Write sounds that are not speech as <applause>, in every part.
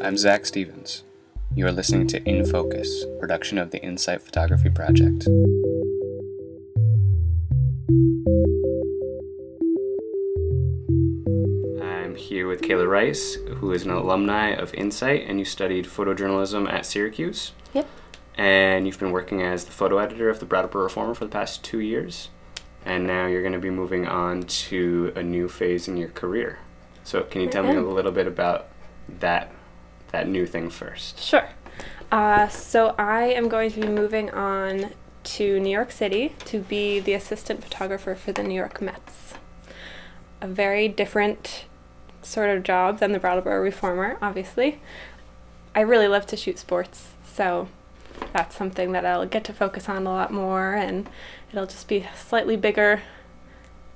I'm Zach Stevens. You are listening to In Focus, production of the Insight Photography Project. I'm here with Kayla Rice, who is an alumni of Insight, and you studied photojournalism at Syracuse. Yep. And you've been working as the photo editor of the Brattleboro Reformer for the past two years. And now you're going to be moving on to a new phase in your career. So, can you tell me a little bit about that that new thing first? Sure. Uh, so I am going to be moving on to New York City to be the assistant photographer for the New York Mets. A very different sort of job than the Brattleboro Reformer, obviously. I really love to shoot sports, so that's something that I'll get to focus on a lot more, and it'll just be a slightly bigger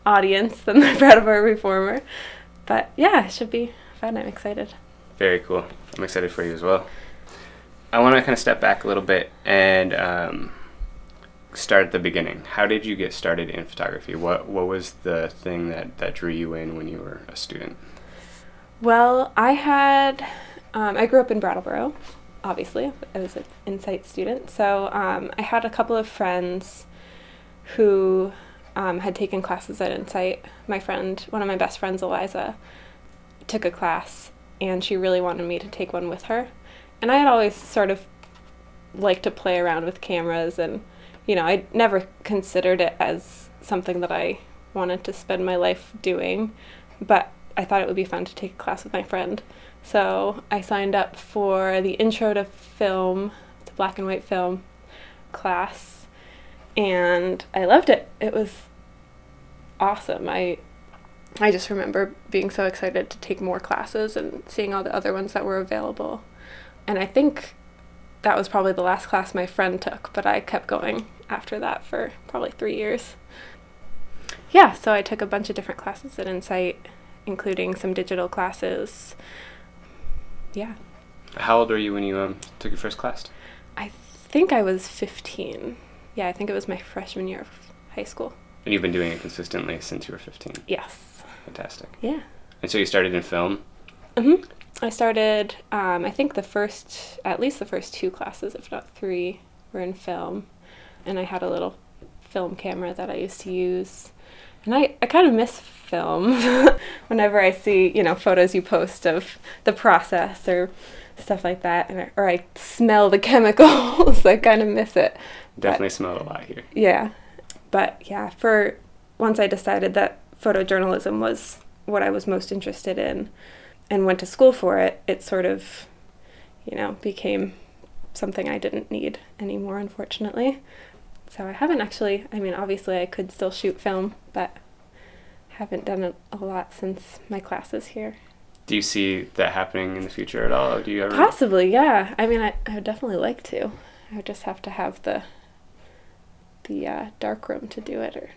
audience than <laughs> the Brattleboro Reformer. But yeah, it should be fun. I'm excited. Very cool. I'm excited for you as well. I want to kind of step back a little bit and um, start at the beginning. How did you get started in photography? What what was the thing that, that drew you in when you were a student? Well, I had, um, I grew up in Brattleboro, obviously. I was an Insight student. So um, I had a couple of friends who um, had taken classes at Insight. My friend, one of my best friends, Eliza, took a class and she really wanted me to take one with her. And I had always sort of liked to play around with cameras and, you know, I never considered it as something that I wanted to spend my life doing, but I thought it would be fun to take a class with my friend. So I signed up for the intro to film, to black and white film class, and I loved it. It was awesome. I I just remember being so excited to take more classes and seeing all the other ones that were available. And I think that was probably the last class my friend took, but I kept going after that for probably three years. Yeah, so I took a bunch of different classes at Insight, including some digital classes. Yeah, How old were you when you um, took your first class? I think I was 15. Yeah, I think it was my freshman year of high school. And you've been doing it consistently since you were 15. Yes. Fantastic. Yeah. And so you started in film. hmm I started, um, I think the first, at least the first two classes, if not three, were in film. And I had a little film camera that I used to use. And I, I kind of miss film <laughs> whenever I see, you know, photos you post of the process or stuff like that. And I, or I smell the <laughs> chemicals. I kind of miss it. Definitely smelled a lot here. Yeah. But yeah, for once I decided that photojournalism was what I was most interested in and went to school for it, it sort of, you know, became something I didn't need anymore, unfortunately. So I haven't actually, I mean, obviously I could still shoot film, but haven't done it a lot since my classes here. Do you see that happening in the future at all? Do you ever? Possibly, yeah. I mean, I, I would definitely like to. I would just have to have the the uh, dark room to do it, or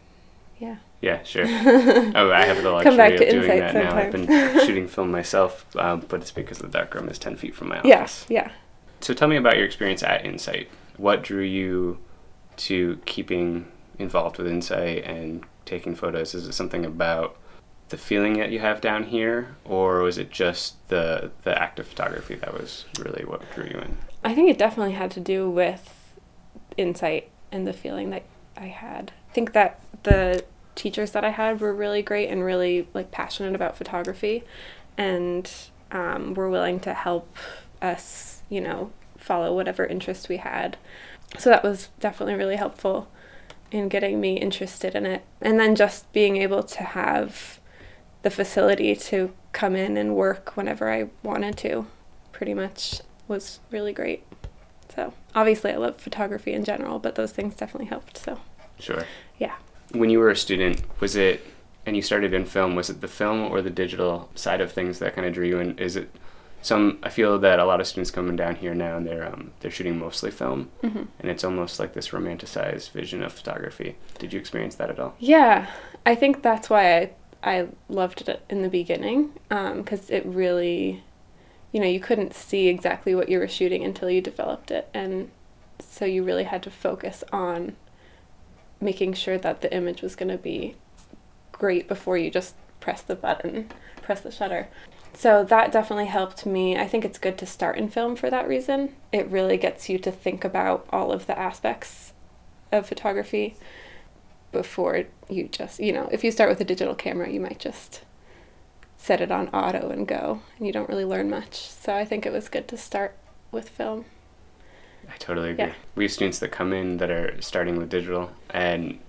yeah. Yeah, sure. <laughs> oh, I have the luxury Come back of to doing that now. I've been <laughs> shooting film myself, um, but it's because the dark room is 10 feet from my office. Yes, yeah. So tell me about your experience at Insight. What drew you to keeping involved with Insight and taking photos? Is it something about the feeling that you have down here, or was it just the the act of photography that was really what drew you in? I think it definitely had to do with insight and the feeling that I had. I think that the teachers that I had were really great and really like passionate about photography, and um, were willing to help us, you know, follow whatever interest we had. So that was definitely really helpful in getting me interested in it. And then just being able to have the facility to come in and work whenever I wanted to, pretty much was really great. So obviously, I love photography in general, but those things definitely helped. So Sure. yeah. When you were a student, was it, and you started in film, was it the film or the digital side of things that kind of drew you in? Is it some? I feel that a lot of students coming down here now, and they're um, they're shooting mostly film, hmm and it's almost like this romanticized vision of photography. Did you experience that at all? Yeah, I think that's why I I loved it in the beginning because it really, you know, you couldn't see exactly what you were shooting until you developed it, and so you really had to focus on making sure that the image was going to be great before you just press the button, press the shutter. So that definitely helped me. I think it's good to start in film for that reason. It really gets you to think about all of the aspects of photography before you just, you know, if you start with a digital camera, you might just set it on auto and go, and you don't really learn much. So I think it was good to start with film. I totally agree. Yeah. We have students that come in that are starting with digital, and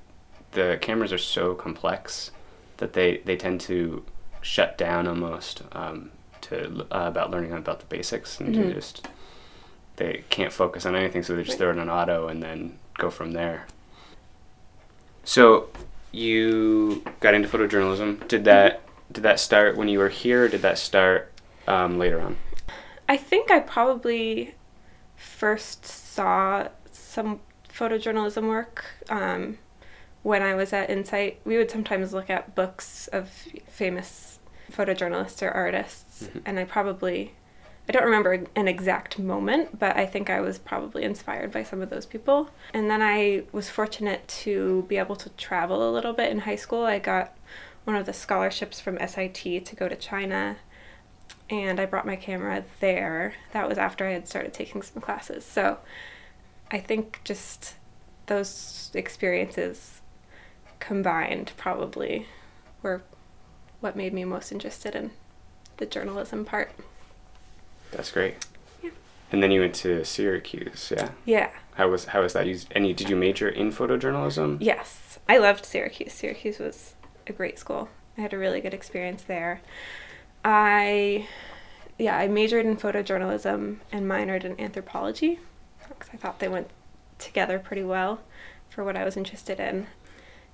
the cameras are so complex that they, they tend to shut down almost um, to uh, about learning about the basics and Mhm. just they can't focus on anything, so they just throw it on auto and then go from there. So you got into photojournalism. Did that did that start when you were here? Or did that start um, later on? I think I probably first saw some photojournalism work um, when I was at Insight. We would sometimes look at books of famous photojournalists or artists, Mhm. and I probably, I don't remember an exact moment, but I think I was probably inspired by some of those people. And then I was fortunate to be able to travel a little bit in high school. I got one of the scholarships from SIT to go to China and I brought my camera there. That was after I had started taking some classes. So I think just those experiences combined probably were what made me most interested in the journalism part. That's great. Yeah. And then you went to Syracuse, yeah. Yeah. How was how was that? You and you, did you major in photojournalism? Yes. I loved Syracuse. Syracuse was a great school. I had a really good experience there. I yeah, I majored in photojournalism and minored in anthropology because I thought they went together pretty well for what I was interested in.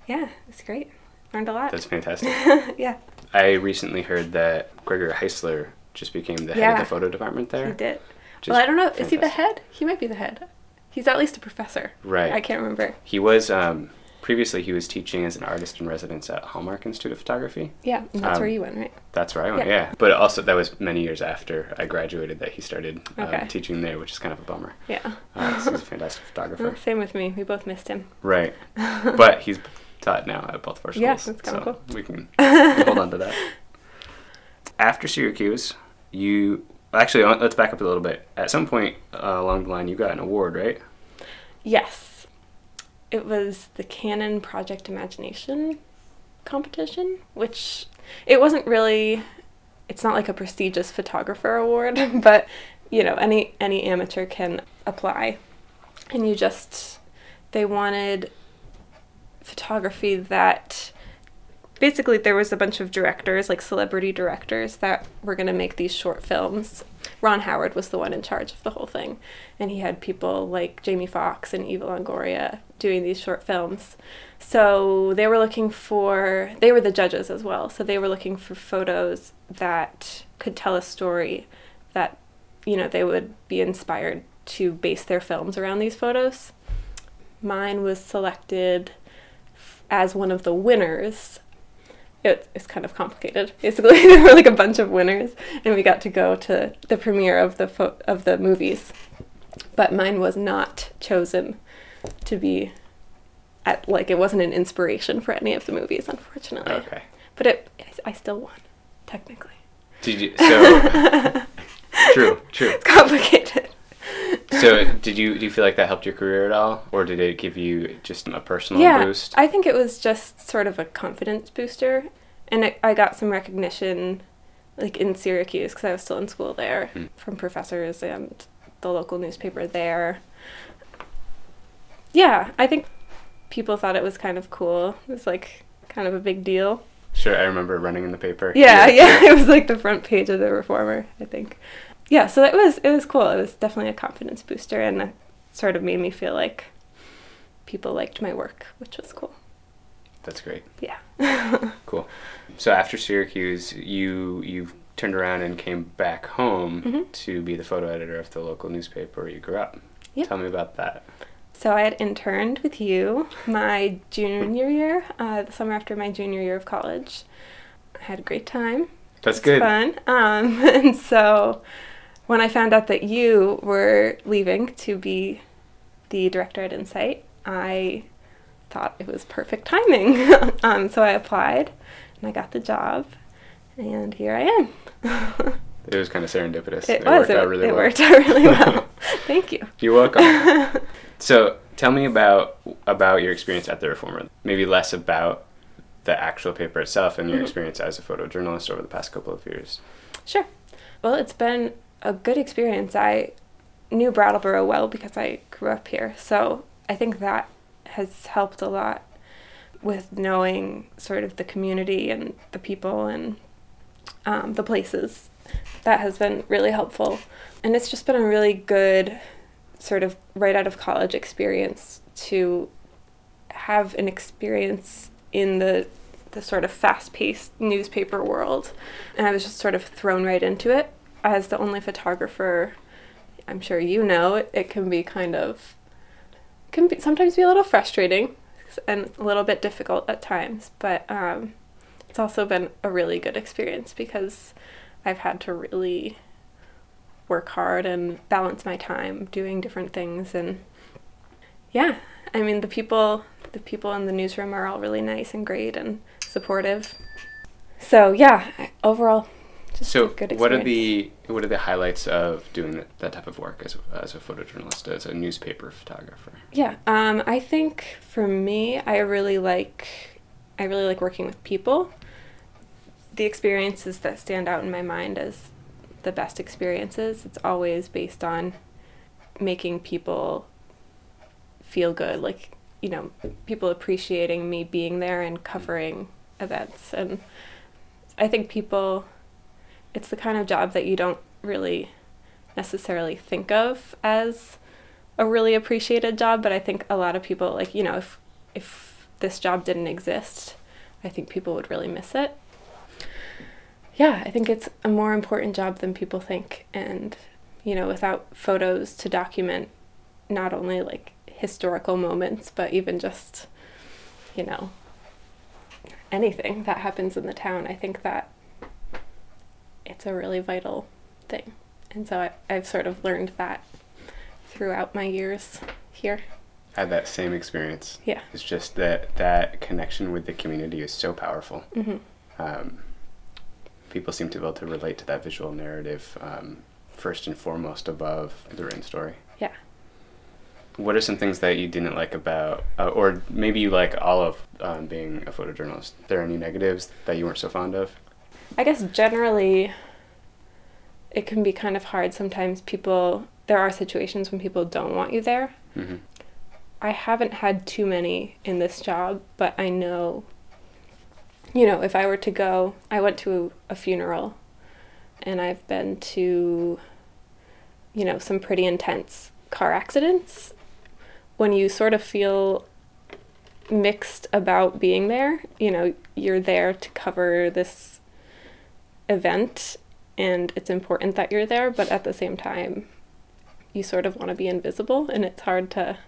Yeah, it's great. Learned a lot. That's fantastic. <laughs> yeah, I recently heard that Gregor Heisler just became the head of the photo department there. he did. well, I don't know. Is he the head? He might be the head. He's at least a professor. Right. I can't remember. He was um, previously he was teaching as an artist in residence at Hallmark Institute of Photography. Yeah, and that's where Um, you went, right? That's where I went. Yeah. Yeah. But also that was many years after I graduated that he started um, teaching there, which is kind of a bummer. Yeah. Uh, 'cause he's a <laughs> fantastic Well, photographer. same with me. We both missed him. Right. <laughs> But he's taught now at both of our schools. Yeah, that's kinda so cool. We can we'll hold on to that. <laughs> After Syracuse, you actually uh, let's back up a little bit. At some point uh, along the line, you got an award, right? Yes. It was the Canon Project Imagination competition, which it wasn't really it's not like a prestigious photographer award, <laughs> but you know, any any amateur can apply. And you just they wanted photography that basically there was a bunch of directors like celebrity directors that were going to make these short films. Ron Howard was the one in charge of the whole thing. And he had people like Jamie Foxx and Eva Longoria doing these short films. So they were looking for they were the judges as well. So they were looking for photos that could tell a story that you know they would be inspired to base their films around these photos. Mine was selected as one of the winners. It, it's kind of complicated. Basically, <laughs> there were like a bunch of winners, and we got to go to the premiere of the fo- of the movies. But mine was not chosen to be at like it wasn't an inspiration for any of the movies, unfortunately. Okay. But it, I still won, technically. Did you? So <laughs> true, true. It's complicated. So did you? Do you feel like that helped your career at all, or did it give you just a personal yeah, boost? I think it was just sort of a confidence booster, and I, I got some recognition, like in Syracuse, because I was still in school there, Hmm. from professors and the local newspaper there. Yeah, I think people thought it was kind of cool. It was like kind of a big deal. Sure, I remember running in the paper. Yeah, yeah, <laughs> it was like the front page of the Reformer, I think. Yeah, so it was it was cool. It was definitely a confidence booster, and it sort of made me feel like people liked my work, which was cool. That's great. Yeah. <laughs> Cool. So after Syracuse, you you turned around and came back home Mhm. to be the photo editor of the local newspaper where you grew up. Yep. Tell me about that. So I had interned with you my junior year, uh, the summer after my junior year of college. I had a great time. That's good. Fun. Um, <laughs> and so when I found out that you were leaving to be the director at Insight, I thought it was perfect timing. <laughs> um, so I applied, and I got the job, and here I am. <laughs> It was kind of serendipitous. It, was. Worked it out really it well. worked out really well. <laughs> Thank you. You're welcome. so tell me about about your experience at the Reformer. Maybe less about the actual paper itself and your Mhm. experience as a photojournalist over the past couple of years. Sure. Well, it's been a good experience. I knew Brattleboro well because I grew up here, so I think that has helped a lot with knowing sort of the community and the people and um, the places. That has been really helpful. And it's just been a really good sort of right out of college experience to have an experience in the the sort of fast-paced newspaper world and I was just sort of thrown right into it as the only photographer I'm sure you know it, it can be kind of can be sometimes be a little frustrating and a little bit difficult at times but um, it's also been a really good experience because I've had to really work hard and balance my time doing different things and yeah I mean the people the people in the newsroom are all really nice and great and supportive. So yeah overall just so what are the what are the highlights of doing that, that type of work as a, as a photojournalist, as a newspaper photographer? Yeah, um, I think for me, I really like I really like working with people. The experiences that stand out in my mind as the best experiences, it's always based on making people feel good, like you know, people appreciating me being there and covering events, and I think people. It's the kind of job that you don't really necessarily think of as a really appreciated job, but I think a lot of people like, you know, if if this job didn't exist, I think people would really miss it. Yeah, I think it's a more important job than people think and you know, without photos to document not only like historical moments, but even just you know, anything that happens in the town, I think that it's a really vital thing. And so I, I've sort of learned that throughout my years here. I had that same experience. Yeah. It's just that that connection with the community is so powerful. Mm-hmm. Um, people seem to be able to relate to that visual narrative um, first and foremost above the written story. Yeah. What are some things that you didn't like about, uh, or maybe you like all of um, being a photojournalist? Are there any negatives that you weren't so fond of? I guess generally it can be kind of hard sometimes people there are situations when people don't want you there. hmm I haven't had too many in this job, but I know you know, if I were to go, I went to a funeral and I've been to you know, some pretty intense car accidents when you sort of feel mixed about being there, you know, you're there to cover this event and it's important that you're there, but at the same time, you sort of want to be invisible, and it's hard to.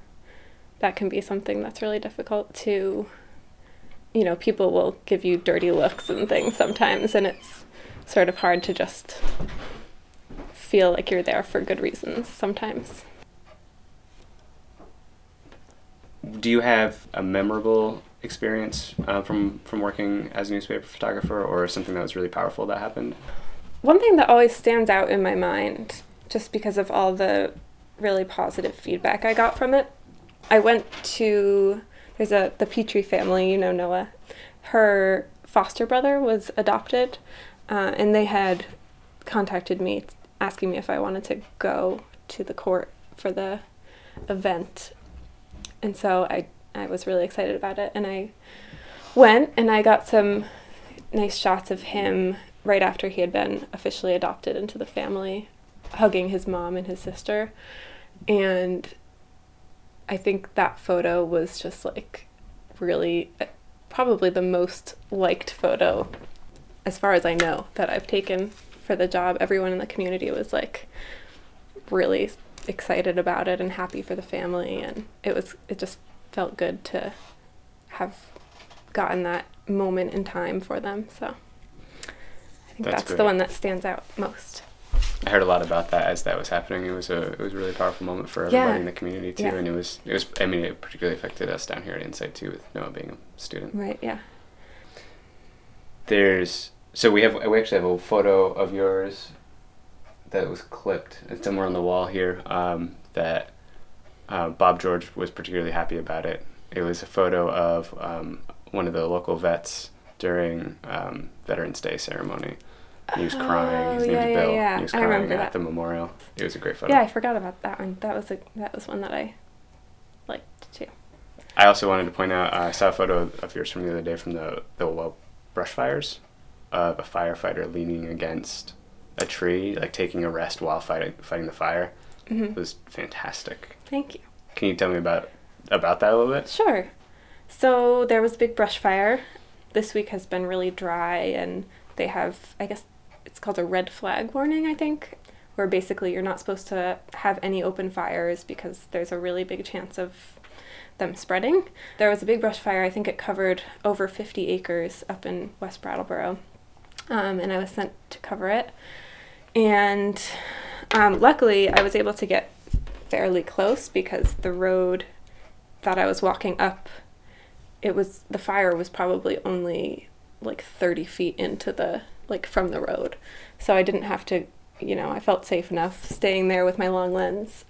That can be something that's really difficult to. You know, people will give you dirty looks and things sometimes, and it's sort of hard to just feel like you're there for good reasons sometimes. Do you have a memorable experience uh, from from working as a newspaper photographer, or something that was really powerful that happened? One thing that always stands out in my mind, just because of all the really positive feedback I got from it, I went to there's a the Petrie family, you know Noah. Her foster brother was adopted, uh, and they had contacted me asking me if I wanted to go to the court for the event, and so I I was really excited about it, and I went and I got some nice shots of him right after he had been officially adopted into the family, hugging his mom and his sister. And I think that photo was just like really uh, probably the most liked photo as far as I know that I've taken for the job. Everyone in the community was like really excited about it and happy for the family and it was it just felt good to have gotten that moment in time for them. So I think That's that's, the one that stands out most. I heard a lot about that as that was happening. It was a it was a really powerful moment for everybody Yeah. in the community too, Yeah. and it was it was I mean it particularly affected us down here at Insight too, with Noah being a student. Right, yeah. there's so we have we actually have a photo of yours that was clipped. It's somewhere on the wall here. Um, that uh, Bob George was particularly happy about it. It was a photo of um, one of the local vets during um, Veterans Day ceremony. He was crying. His Oh, yeah, yeah, Bill. yeah. He was I crying at that. the memorial. It was a great photo. Yeah, I forgot about that one. That was a that was one that I liked too. I also wanted to point out uh, I saw a photo of yours from the other day from the the well, brush fires of a firefighter leaning against a tree, like taking a rest while fighting fighting the fire. hmm It was fantastic. Thank you. Can you tell me about about that a little bit? Sure. So there was a big brush fire. This week has been really dry, and they have, I guess it's called a red flag warning, I think, where basically you're not supposed to have any open fires because there's a really big chance of them spreading. There was a big brush fire, I think it covered over 50 acres up in West Brattleboro, um, and I was sent to cover it. And um, luckily, I was able to get fairly close because the road that I was walking up, it was the fire was probably only like 30 feet into the like from the road. So I didn't have to, you know, I felt safe enough staying there with my long lens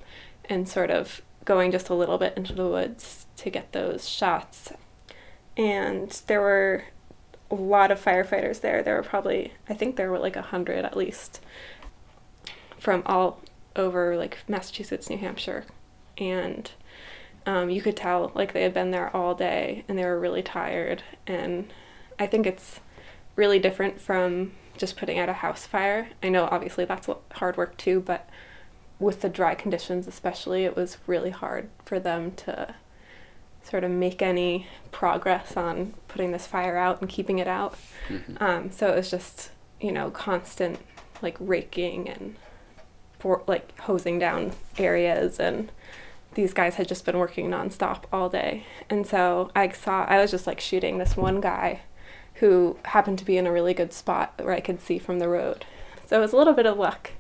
and sort of going just a little bit into the woods to get those shots. And there were a lot of firefighters there. There were probably, I think there were like a hundred at least from all over like Massachusetts, New Hampshire. And um, you could tell like they had been there all day and they were really tired. And I think it's really different from just putting out a house fire. I know obviously that's hard work too, but with the dry conditions especially, it was really hard for them to sort of make any progress on putting this fire out and keeping it out. Mhm. Um, so it was just, you know, constant like raking and for, like hosing down areas and these guys had just been working nonstop all day. And so I saw I was just like shooting this one guy who happened to be in a really good spot where I could see from the road. So it was a little bit of luck.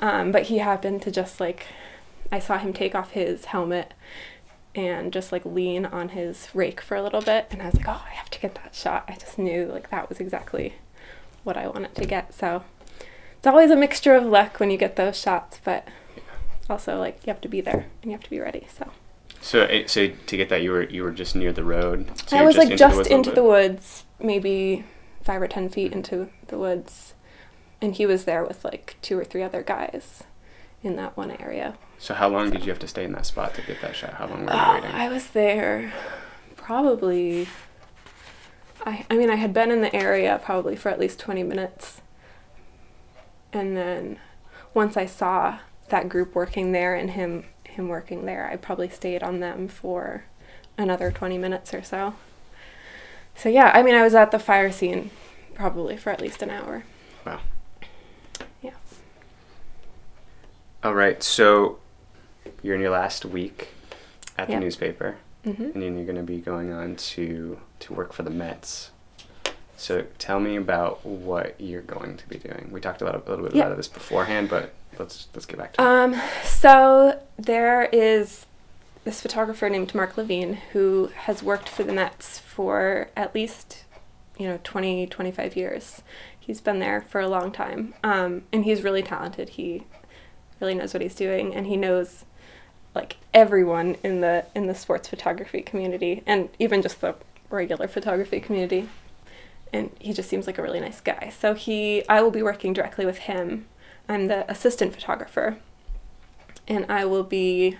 Um, but he happened to just like I saw him take off his helmet and just like lean on his rake for a little bit and I was like, "Oh, I have to get that shot." I just knew like that was exactly what I wanted to get. So it's always a mixture of luck when you get those shots, but also like you have to be there and you have to be ready. So So, it, so to get that, you were you were just near the road. So I was like woods just little into the woods, maybe five or ten feet into the woods, and he was there with like two or three other guys in that one area. So how long did you have to stay in that spot to get that shot? How long were you Oh, waiting? I was there probably. I I mean I had been in the area probably for at least twenty minutes, and then once I saw that group working there and him him working there, I probably stayed on them for another twenty minutes or so. So yeah, I mean I was at the fire scene probably for at least an hour. Wow. Yeah. All right. So you're in your last week at Yeah. the newspaper, hmm and then you're going to be going on to to work for the Mets. So tell me about what you're going to be doing. We talked about a little bit Yeah. about this beforehand, but let's let's get back to it. Um, so there is this photographer named Mark Levine who has worked for the Mets for at least, you know, 20, 25 years. He's been there for a long time. Um, and he's really talented. He really knows what he's doing and he knows like everyone in the in the sports photography community and even just the regular photography community. And he just seems like a really nice guy. So he I will be working directly with him I'm the assistant photographer, and I will be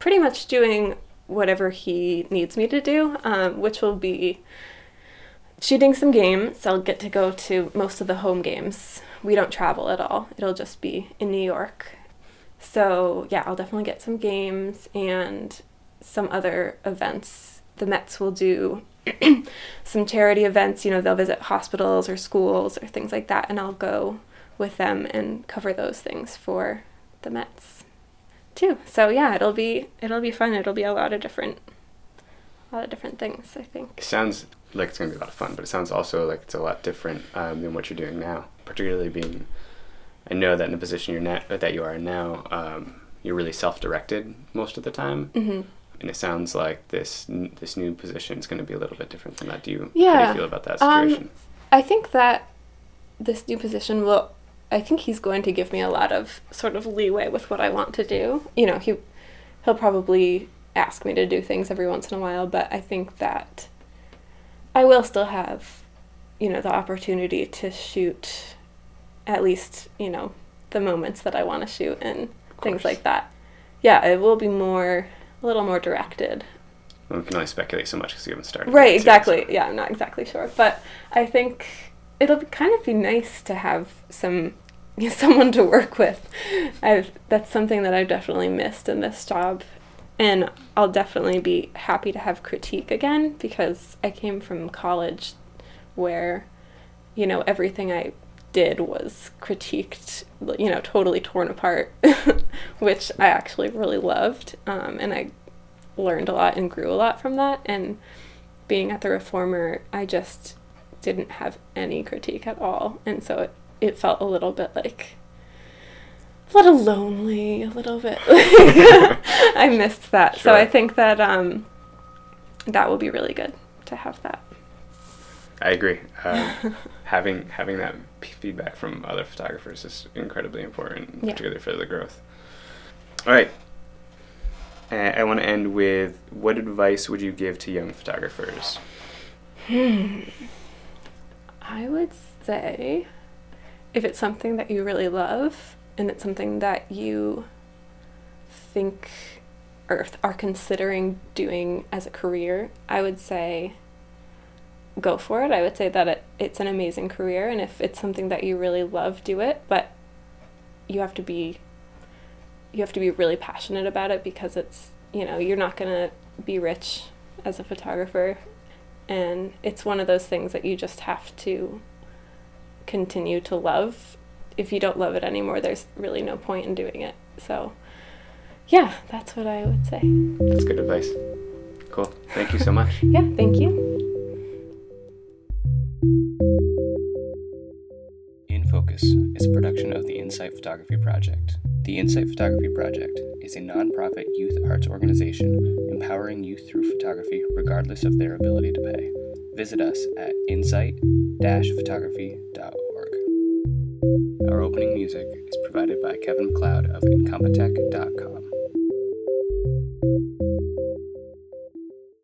pretty much doing whatever he needs me to do, um, which will be shooting some games. I'll get to go to most of the home games. We don't travel at all, it'll just be in New York. So, yeah, I'll definitely get some games and some other events. The Mets will do <clears throat> some charity events, you know, they'll visit hospitals or schools or things like that, and I'll go with them and cover those things for the Mets too. So yeah, it'll be it'll be fun. It'll be a lot of different a lot of different things, I think. It sounds like it's going to be a lot of fun, but it sounds also like it's a lot different um, than what you're doing now. Particularly being, I know that in the position you're na- that you are now, um, you're really self-directed most of the time, hmm and it sounds like this this new position is going to be a little bit different than that. Do you how do Yeah, you feel about that um, situation? I think that this new position will I think he's going to give me a lot of sort of leeway with what I want to do. You know, he he'll probably ask me to do things every once in a while, but I think that I will still have, you know, the opportunity to shoot at least, you know, the moments that I want to shoot and things like that. Yeah, it will be more a little more directed. Well, we can only speculate so much because you haven't started. Right, too, exactly. so- Yeah, I'm not exactly sure, but I think it'll be, kind of be nice to have some <laughs> someone to work with. I've that's something that I've definitely missed in this job, and I'll definitely be happy to have critique again because I came from college where, you know, everything I did was critiqued, you know, totally torn apart, <laughs> which I actually really loved, um, and I learned a lot and grew a lot from that. And being at the Reformer, I just didn't have any critique at all, and so it, it felt a little bit like a little lonely, a little bit. <laughs> I missed that, so I think that um, that will be really good to have that. I agree. Um, <laughs> having having that p- feedback from other photographers is incredibly important, Yeah. particularly for the growth. All right. Uh, I want to end with what advice would you give to young photographers? Hmm. I would say if it's something that you really love and it's something that you think or are considering doing as a career, I would say go for it. I would say that it, it's an amazing career and if it's something that you really love, do it, but you have to be you have to be really passionate about it because it's, you know, you're not going to be rich as a photographer and it's one of those things that you just have to continue to love. If you don't love it anymore, there's really no point in doing it. So, yeah, that's what I would say. That's good advice. Cool. Thank you so much. <laughs> Yeah, thank you. In Focus is a production of the Insight Photography Project. The Insight Photography Project is a nonprofit youth arts organization empowering youth through photography regardless of their ability to pay. Visit us at insight-photography.org. Our opening music is provided by Kevin MacLeod of Incompetech.com.